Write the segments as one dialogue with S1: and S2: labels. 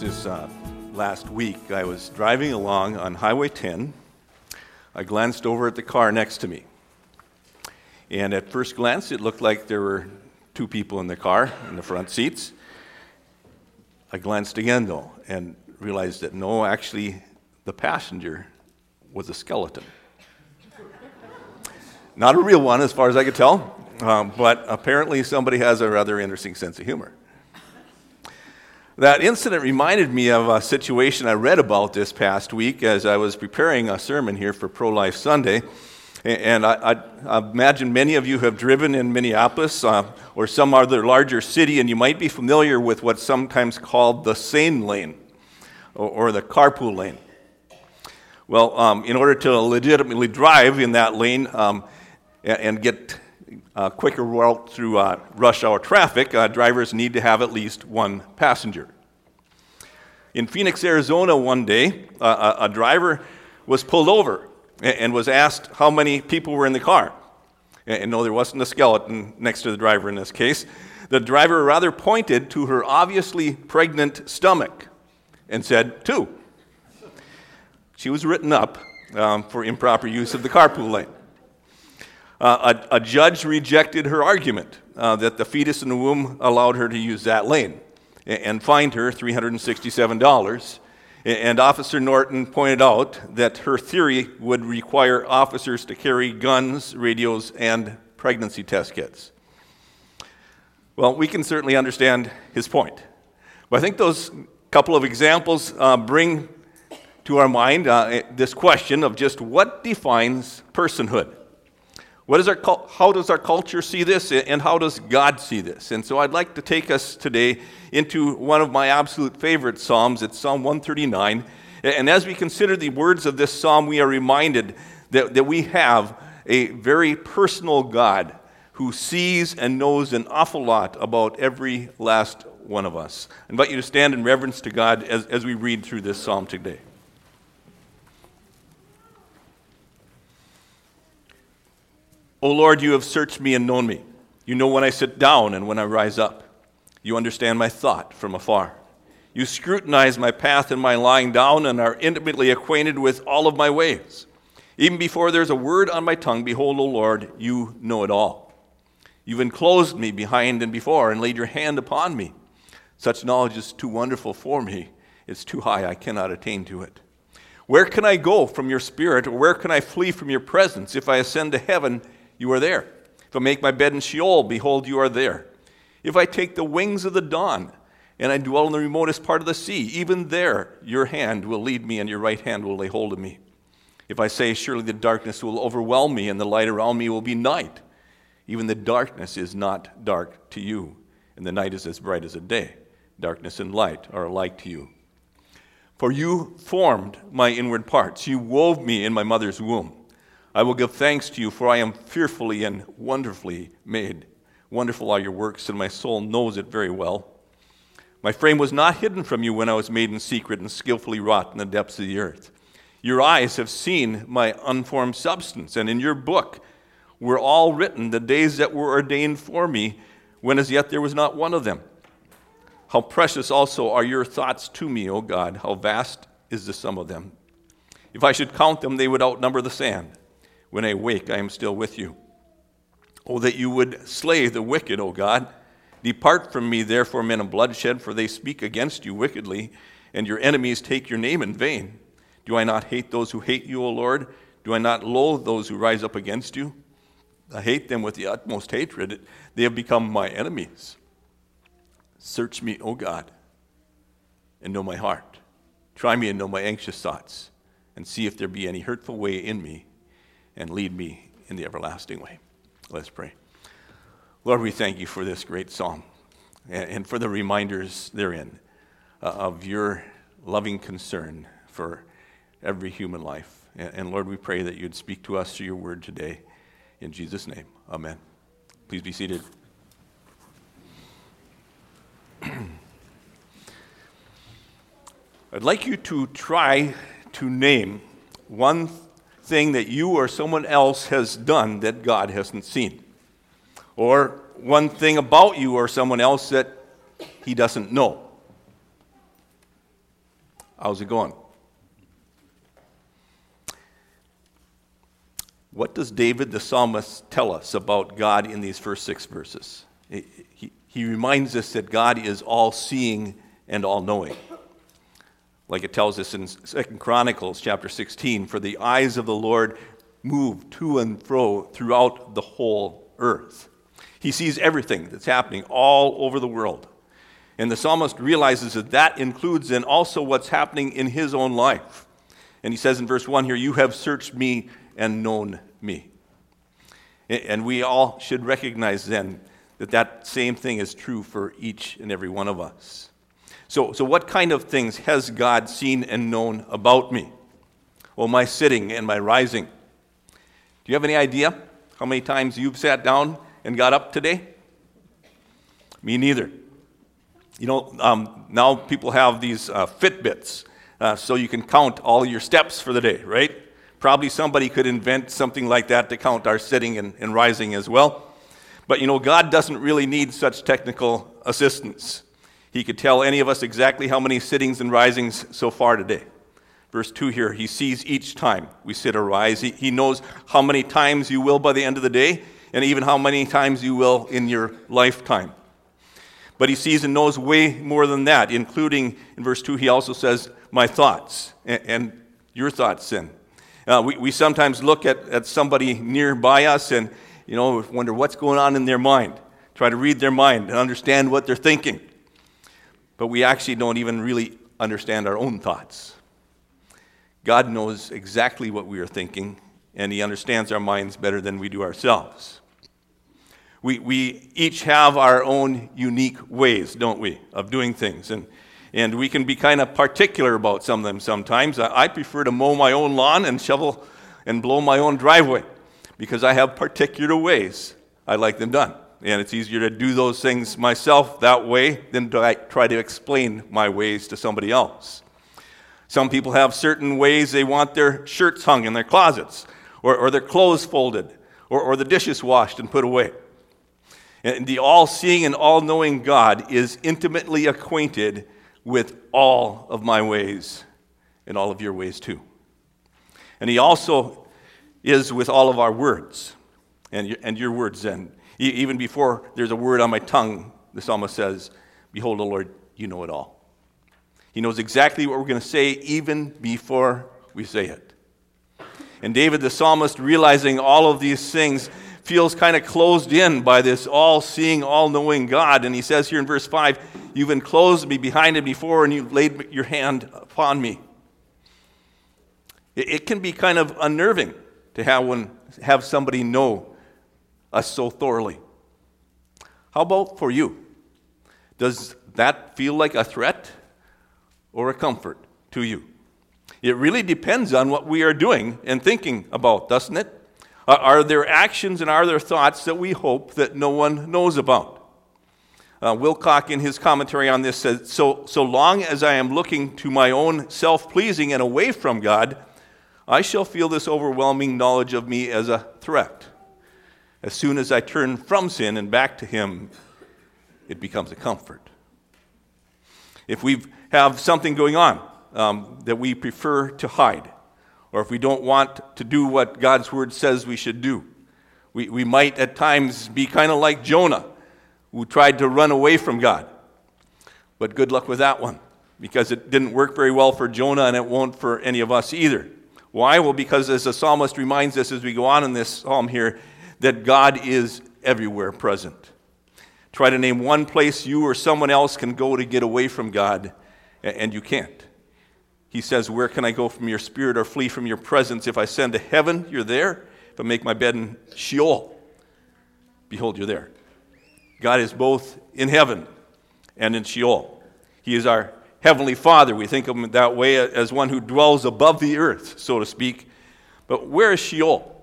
S1: This uh, last week, I was driving along on Highway 10. I glanced over at the car next to me. And at first glance, it looked like there were two people in the car in the front seats. I glanced again, though, and realized that no, actually, the passenger was a skeleton. Not a real one, as far as I could tell, um, but apparently somebody has a rather interesting sense of humor. That incident reminded me of a situation I read about this past week as I was preparing a sermon here for Pro Life Sunday. And I, I, imagine many of you have driven in Minneapolis uh, or some other larger city, and you might be familiar with what's sometimes called the sane lane or, or the carpool lane. Well, um, in order to legitimately drive in that lane um, and, and, get a quicker route through uh, rush hour traffic, uh, drivers need to have at least one passenger. In Phoenix, Arizona, one day, uh, a, a driver was pulled over and, and was asked how many people were in the car. And, and no, there wasn't a skeleton next to the driver in this case. The driver rather pointed to her obviously pregnant stomach and said, Two. She was written up um, for improper use of the carpool lane. Uh, a, a, judge rejected her argument uh, that the fetus in the womb allowed her to use that lane and, and fined her $367. And Officer Norton pointed out that her theory would require officers to carry guns, radios, and pregnancy test kits. Well, we can certainly understand his point. But I think those couple of examples uh, bring to our mind uh, this question of just what defines personhood. What is our, how does our culture see this, and how does God see this? And so I'd like to take us today into one of my absolute favorite Psalms. It's Psalm 139. And as we consider the words of this psalm, we are reminded that, that we have a very personal God who sees and knows an awful lot about every last one of us. I invite you to stand in reverence to God as, as we read through this psalm today. O Lord, you have searched me and known me. You know when I sit down and when I rise up. You understand my thought from afar. You scrutinize my path and my lying down and are intimately acquainted with all of my ways. Even before there's a word on my tongue, behold, O Lord, you know it all. You've enclosed me behind and before and laid your hand upon me. Such knowledge is too wonderful for me. It's too high, I cannot attain to it. Where can I go from your spirit, or where can I flee from your presence? If I ascend to heaven, you are there. If I make my bed in Sheol, behold, you are there. If I take the wings of the dawn and I dwell in the remotest part of the sea, even there your hand will lead me and your right hand will lay hold of me. If I say, Surely the darkness will overwhelm me and the light around me will be night, even the darkness is not dark to you, and the night is as bright as a day. Darkness and light are alike to you. For you formed my inward parts, you wove me in my mother's womb. I will give thanks to you, for I am fearfully and wonderfully made. Wonderful are your works, and my soul knows it very well. My frame was not hidden from you when I was made in secret and skillfully wrought in the depths of the earth. Your eyes have seen my unformed substance, and in your book were all written the days that were ordained for me, when as yet there was not one of them. How precious also are your thoughts to me, O God! How vast is the sum of them! If I should count them, they would outnumber the sand. When I wake, I am still with you. Oh, that you would slay the wicked, O God. Depart from me, therefore, men of bloodshed, for they speak against you wickedly, and your enemies take your name in vain. Do I not hate those who hate you, O Lord? Do I not loathe those who rise up against you? I hate them with the utmost hatred. They have become my enemies. Search me, O God, and know my heart. Try me and know my anxious thoughts, and see if there be any hurtful way in me and lead me in the everlasting way. Let's pray. Lord, we thank you for this great psalm. and for the reminders therein uh, of your loving concern for every human life. And Lord, we pray that you'd speak to us through your word today. In Jesus' name, amen. Please be seated. I'd like you to try to name one thing that you or someone else has done that God hasn't seen, or one thing about you or someone else that he doesn't know. How's it going? What does David the psalmist tell us about God in these first six verses? He, he reminds us that God is all seeing and all knowing like it tells us in Second Chronicles chapter 16, for the eyes of the Lord move to and fro throughout the whole earth. He sees everything that's happening all over the world. And the psalmist realizes that that includes then also what's happening in his own life. And he says in verse 1 here, You have searched me and known me. And we all should recognize then that that same thing is true for each and every one of us. So, so what kind of things has God seen and known about me? Well, my sitting and my rising. Do you have any idea how many times you've sat down and got up today? Me neither. You know, um, now people have these uh, Fitbits, uh, so you can count all your steps for the day, right? Probably somebody could invent something like that to count our sitting and, and rising as well. But you know, God doesn't really need such technical assistance. He could tell any of us exactly how many sittings and risings so far today. Verse 2 here, he sees each time we sit or rise. He, he knows how many times you will by the end of the day, and even how many times you will in your lifetime. But he sees and knows way more than that, including in verse 2, he also says, My thoughts and, and your thoughts, sin. Uh, we, we sometimes look at, at somebody nearby us and you know wonder what's going on in their mind, try to read their mind and understand what they're thinking but we actually don't even really understand our own thoughts. God knows exactly what we are thinking, and He understands our minds better than we do ourselves. We, we each have our own unique ways, don't we, of doing things. And, and we can be kind of particular about some of them sometimes. I, I prefer to mow my own lawn and shovel and blow my own driveway because I have particular ways I like them done. And it's easier to do those things myself that way than to try to explain my ways to somebody else. Some people have certain ways they want their shirts hung in their closets, or, or their clothes folded, or, or the dishes washed and put away. And the all seeing and all knowing God is intimately acquainted with all of my ways and all of your ways too. And He also is with all of our words and your, and your words then. Even before there's a word on my tongue, the psalmist says, Behold, the Lord, you know it all. He knows exactly what we're going to say even before we say it. And David, the psalmist, realizing all of these things, feels kind of closed in by this all seeing, all knowing God. And he says here in verse 5 You've enclosed me behind and before, and you've laid your hand upon me. It can be kind of unnerving to have, one, have somebody know us so thoroughly. How about for you? Does that feel like a threat or a comfort to you? It really depends on what we are doing and thinking about, doesn't it? Are there actions and are there thoughts that we hope that no one knows about? Uh, Wilcock, in his commentary on this, says so, so long as I am looking to my own self pleasing and away from God, I shall feel this overwhelming knowledge of me as a threat. As soon as I turn from sin and back to Him, it becomes a comfort. If we have something going on um, that we prefer to hide, or if we don't want to do what God's Word says we should do, we, we might at times be kind of like Jonah, who tried to run away from God. But good luck with that one, because it didn't work very well for Jonah and it won't for any of us either. Why? Well, because as the psalmist reminds us as we go on in this psalm here, that God is everywhere present. Try to name one place you or someone else can go to get away from God, and you can't. He says, Where can I go from your spirit or flee from your presence? If I send to heaven, you're there. If I make my bed in Sheol, behold, you're there. God is both in heaven and in Sheol. He is our heavenly Father. We think of him that way as one who dwells above the earth, so to speak. But where is Sheol?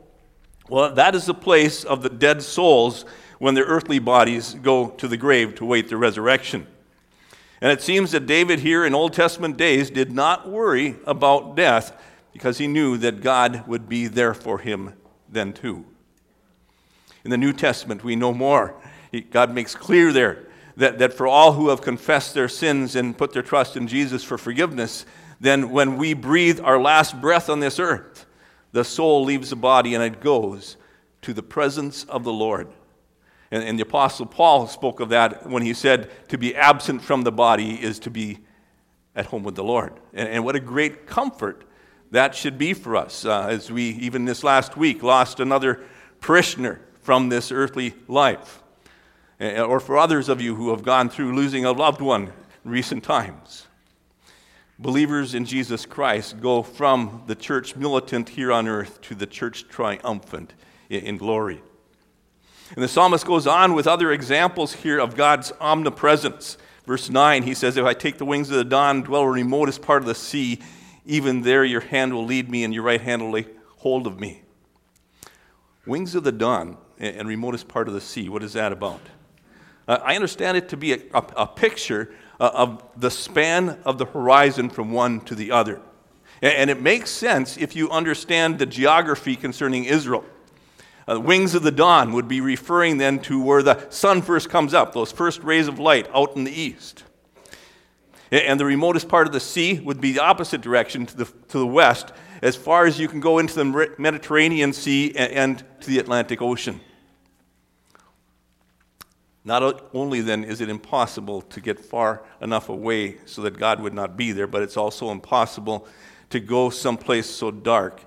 S1: Well, that is the place of the dead souls when their earthly bodies go to the grave to wait the resurrection. And it seems that David here in Old Testament days did not worry about death because he knew that God would be there for him then too. In the New Testament, we know more. God makes clear there that, that for all who have confessed their sins and put their trust in Jesus for forgiveness, then when we breathe our last breath on this earth, the soul leaves the body and it goes to the presence of the Lord. And, and the Apostle Paul spoke of that when he said, To be absent from the body is to be at home with the Lord. And, and what a great comfort that should be for us uh, as we, even this last week, lost another parishioner from this earthly life. Or for others of you who have gone through losing a loved one in recent times. Believers in Jesus Christ go from the church militant here on earth to the church triumphant in glory. And the psalmist goes on with other examples here of God's omnipresence. Verse 9, he says, If I take the wings of the dawn, dwell in the remotest part of the sea, even there your hand will lead me, and your right hand will lay hold of me. Wings of the dawn and remotest part of the sea, what is that about? Uh, I understand it to be a, a, a picture uh, of the span of the horizon from one to the other. And, and it makes sense if you understand the geography concerning Israel. Uh, wings of the dawn would be referring then to where the sun first comes up, those first rays of light out in the east. And the remotest part of the sea would be the opposite direction to the, to the west, as far as you can go into the Mediterranean Sea and, and to the Atlantic Ocean. Not only then is it impossible to get far enough away so that God would not be there, but it's also impossible to go someplace so dark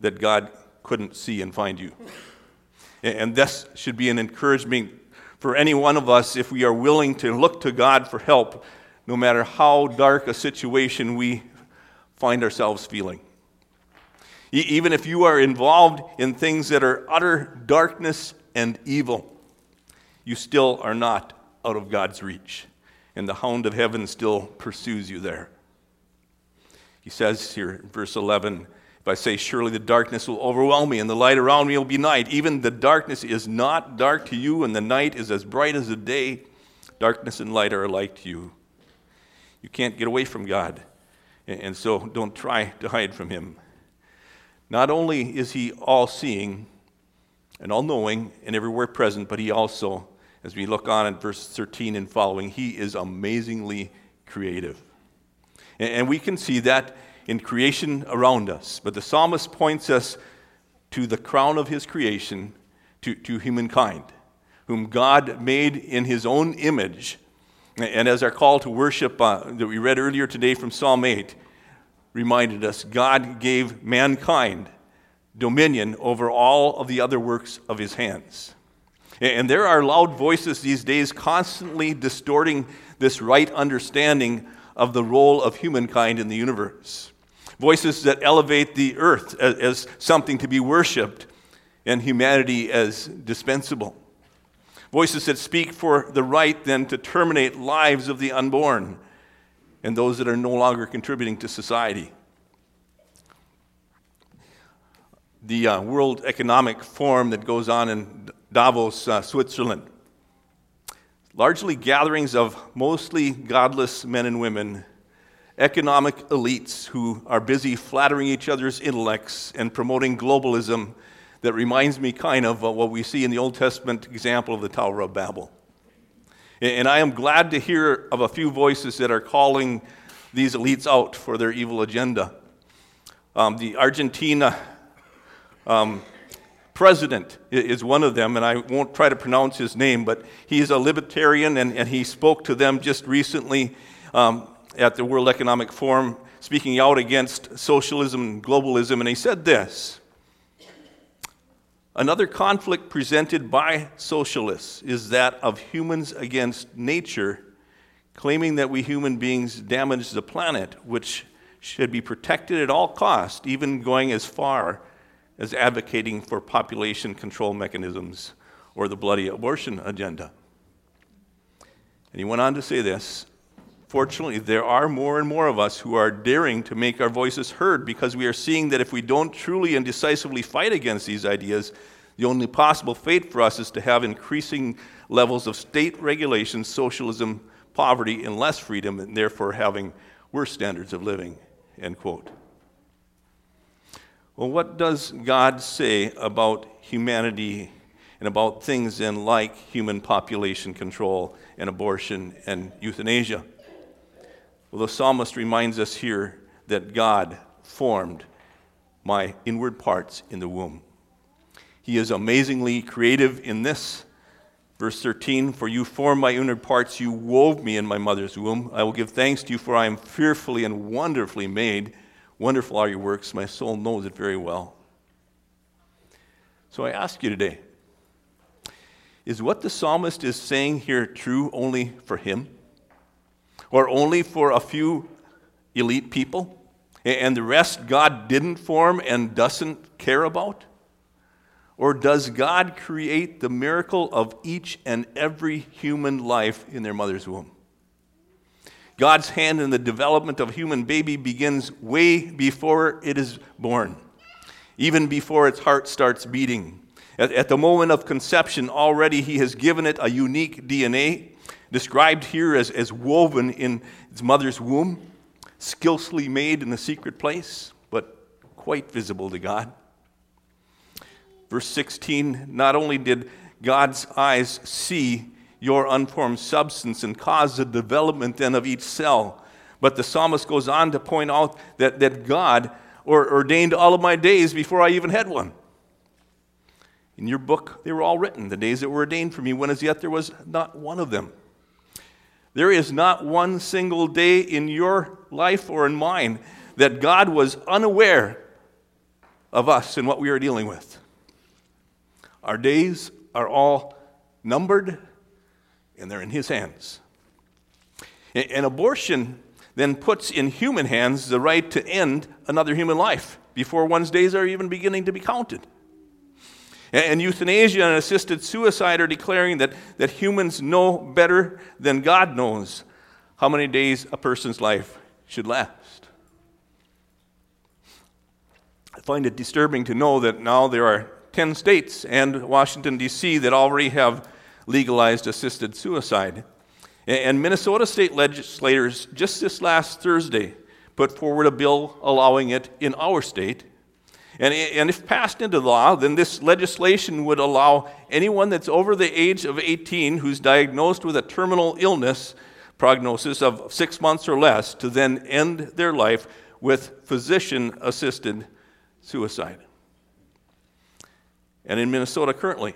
S1: that God couldn't see and find you. And this should be an encouragement for any one of us if we are willing to look to God for help, no matter how dark a situation we find ourselves feeling. Even if you are involved in things that are utter darkness and evil, you still are not out of God's reach. And the hound of heaven still pursues you there. He says here in verse 11, if I say, Surely the darkness will overwhelm me, and the light around me will be night, even the darkness is not dark to you, and the night is as bright as the day. Darkness and light are alike to you. You can't get away from God, and so don't try to hide from Him. Not only is He all seeing and all knowing and everywhere present, but He also, as we look on at verse 13 and following, He is amazingly creative. And we can see that in creation around us. But the psalmist points us to the crown of his creation, to, to humankind, whom God made in his own image. And as our call to worship uh, that we read earlier today from Psalm 8 reminded us, God gave mankind dominion over all of the other works of his hands. And there are loud voices these days constantly distorting this right understanding of the role of humankind in the universe voices that elevate the earth as, as something to be worshiped and humanity as dispensable. Voices that speak for the right then to terminate lives of the unborn and those that are no longer contributing to society. The uh, World Economic Forum that goes on in Davos, uh, Switzerland. Largely gatherings of mostly godless men and women economic elites who are busy flattering each other's intellects and promoting globalism that reminds me kind of what we see in the Old Testament example of the Tower of Babel. And I am glad to hear of a few voices that are calling these elites out for their evil agenda. Um, the Argentina um, president is one of them, and I won't try to pronounce his name, but he's a libertarian, and, and he spoke to them just recently um, at the World Economic Forum speaking out against socialism and globalism, and he said this Another conflict presented by socialists is that of humans against nature, claiming that we human beings damage the planet, which should be protected at all costs, even going as far as advocating for population control mechanisms or the bloody abortion agenda. And he went on to say this Fortunately, there are more and more of us who are daring to make our voices heard because we are seeing that if we don't truly and decisively fight against these ideas, the only possible fate for us is to have increasing levels of state regulation, socialism, poverty, and less freedom, and therefore having worse standards of living. End quote. Well, what does God say about humanity and about things in like human population control and abortion and euthanasia? Well, the psalmist reminds us here that God formed my inward parts in the womb. He is amazingly creative in this. Verse 13, for you formed my inward parts, you wove me in my mother's womb. I will give thanks to you, for I am fearfully and wonderfully made. Wonderful are your works, my soul knows it very well. So I ask you today is what the psalmist is saying here true only for him? or only for a few elite people? And the rest God didn't form and doesn't care about? Or does God create the miracle of each and every human life in their mother's womb? God's hand in the development of human baby begins way before it is born, even before its heart starts beating. At, at the moment of conception, already He has given it a unique DNA described here as, as woven in its mother's womb, skillfully made in a secret place, but quite visible to God. Verse 16 not only did God's eyes see your unformed substance and cause the development then of each cell, but the psalmist goes on to point out that, that God ordained all of my days before I even had one. In your book, they were all written, the days that were ordained for me, when as yet there was not one of them. There is not one single day in your life or in mine that God was unaware of us and what we are dealing with. Our days are all numbered and they're in His hands. An abortion then puts in human hands the right to end another human life before one's days are even beginning to be counted. And euthanasia and assisted suicide are declaring that, that humans know better than God knows how many days a person's life should last. I find it disturbing to know that now there are 10 states and Washington, D.C., that already have legalized assisted suicide. And Minnesota state legislators just this last Thursday put forward a bill allowing it in our state. And, and if passed into law, then this legislation would allow anyone that's over the age of 18 who's diagnosed with a terminal illness prognosis of six months or less to then end their life with physician assisted suicide. And in Minnesota currently,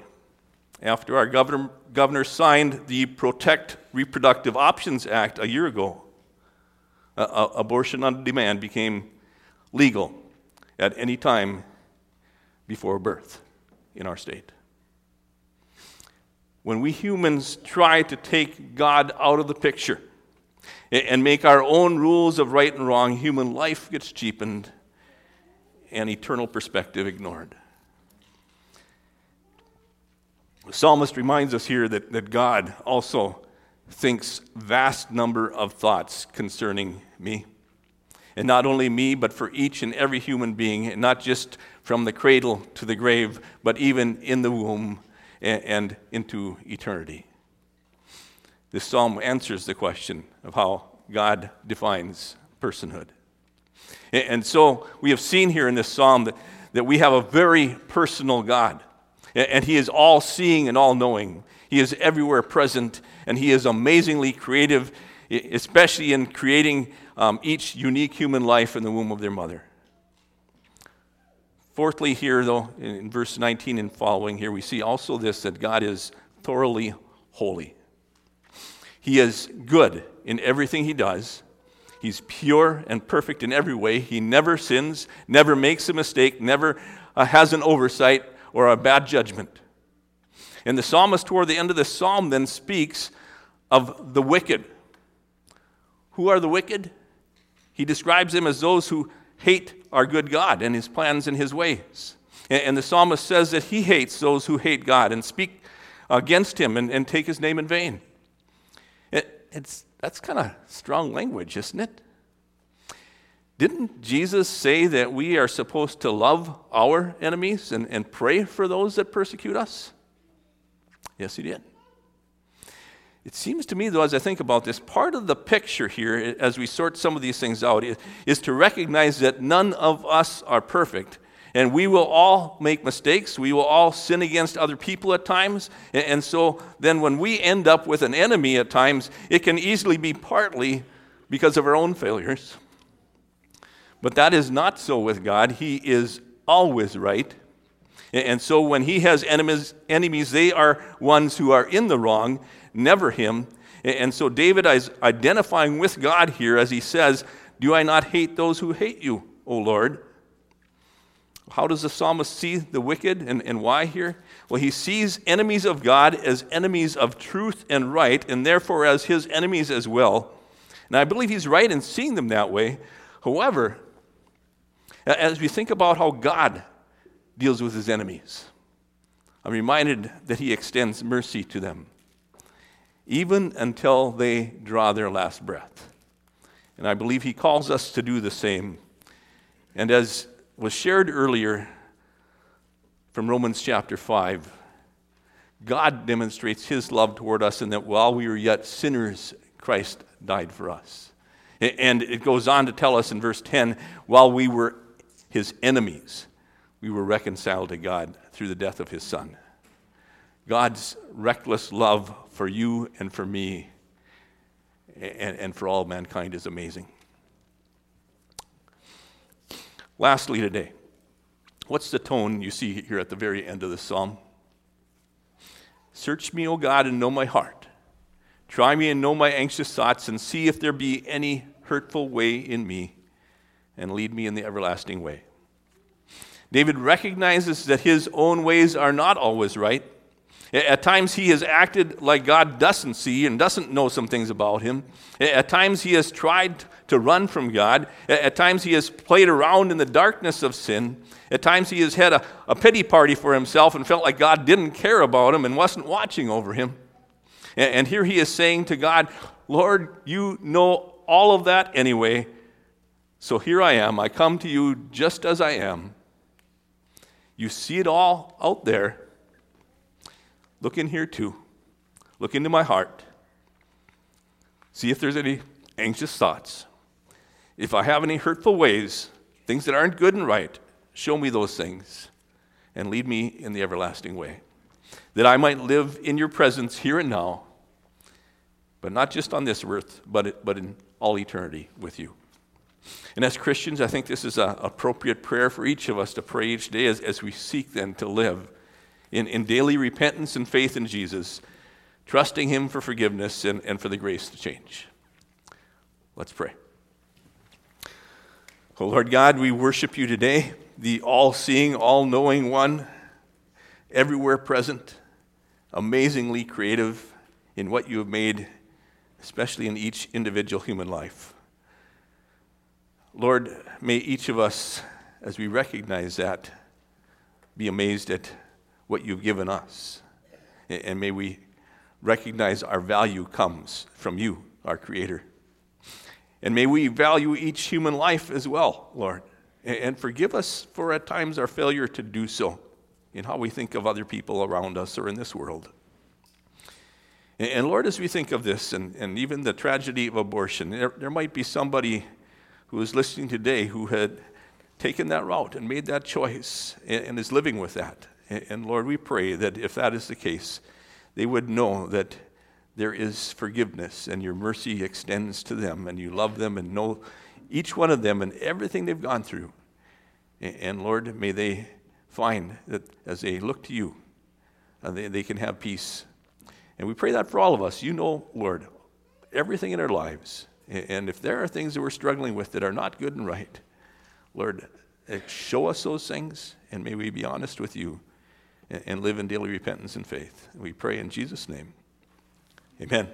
S1: after our governor, governor signed the Protect Reproductive Options Act a year ago, uh, abortion on demand became legal at any time before birth in our state. When we humans try to take God out of the picture and make our own rules of right and wrong, human life gets cheapened and eternal perspective ignored. The psalmist reminds us here that, that God also thinks vast number of thoughts concerning me. And not only me, but for each and every human being, and not just from the cradle to the grave, but even in the womb and, and into eternity. This psalm answers the question of how God defines personhood. And, so we have seen here in this psalm that, that we have a very personal God. And He is all seeing and all knowing. He is everywhere present, and He is amazingly creative, especially in creating um, each unique human life in the womb of their mother. Fourthly, here, though, in verse 19 and following, here we see also this that God is thoroughly holy. He is good in everything he does. He's pure and perfect in every way. He never sins, never makes a mistake, never uh, has an oversight or a bad judgment. And the psalmist, toward the end of the psalm, then speaks of the wicked. Who are the wicked? He describes them as those who hate our good God and his plans and his ways. And the psalmist says that he hates those who hate God and speak against him and, and take his name in vain. it's, that's kind of strong language, isn't it? Didn't Jesus say that we are supposed to love our enemies and, and pray for those that persecute us? Yes, he did. It seems to me, though, as I think about this, part of the picture here, as we sort some of these things out, is, to recognize that none of us are perfect. And we will all make mistakes. We will all sin against other people at times. And so then, when we end up with an enemy at times, it can easily be partly because of our own failures. But that is not so with God. He is always right. And so when he has enemies, enemies, they are ones who are in the wrong, never him. And so David is identifying with God here as he says, Do I not hate those who hate you, O Lord? How does the psalmist see the wicked and, and why here? Well, he sees enemies of God as enemies of truth and right, and therefore as his enemies as well. And I believe he's right in seeing them that way. However, as we think about how God deals with his enemies, I'm reminded that he extends mercy to them, even until they draw their last breath. And I believe he calls us to do the same. And as was shared earlier from Romans chapter 5, God demonstrates his love toward us in that while we were yet sinners, Christ died for us. And it goes on to tell us in verse 10 while we were his enemies, we were reconciled to God through the death of his son. God's reckless love for you and for me and, and for all mankind is amazing. Lastly, today, what's the tone you see here at the very end of the psalm? Search me, O God, and know my heart. Try me and know my anxious thoughts, and see if there be any hurtful way in me, and lead me in the everlasting way. David recognizes that his own ways are not always right. At times, he has acted like God doesn't see and doesn't know some things about him. At times, he has tried to run from God. At times, he has played around in the darkness of sin. At times, he has had a, a pity party for himself and felt like God didn't care about him and wasn't watching over him. And, and here he is saying to God, Lord, you know all of that anyway. So here I am. I come to you just as I am. You see it all out there. Look in here too. Look into my heart. See if there's any anxious thoughts. If I have any hurtful ways, things that aren't good and right, show me those things and lead me in the everlasting way. That I might live in your presence here and now, but not just on this earth, but, but in all eternity with you. And as Christians, I think this is an appropriate prayer for each of us to pray each day as, as we seek then to live in, in daily repentance and faith in Jesus, trusting Him for forgiveness and, and for the grace to change. Let's pray. Oh Lord God, we worship you today, the all seeing, all knowing one, everywhere present, amazingly creative in what you have made, especially in each individual human life. Lord, may each of us, as we recognize that, be amazed at what you've given us. And may we recognize our value comes from you, our Creator. And may we value each human life as well, Lord. And forgive us for at times our failure to do so in how we think of other people around us or in this world. And Lord, as we think of this and, and even the tragedy of abortion, there, there might be somebody who is listening today who had taken that route and made that choice and, and is living with that. And, and Lord, we pray that if that is the case, they would know that there is forgiveness and your mercy extends to them and you love them and know each one of them and everything they've gone through. And, and Lord, may they find that as they look to you, uh, they, they can have peace. And we pray that for all of us. You know, Lord, everything in our lives. And if there are things that we're struggling with that are not good and right, Lord, eh, show us those things, and may we be honest with you and live in daily repentance and faith. We pray in Jesus' name. Amen.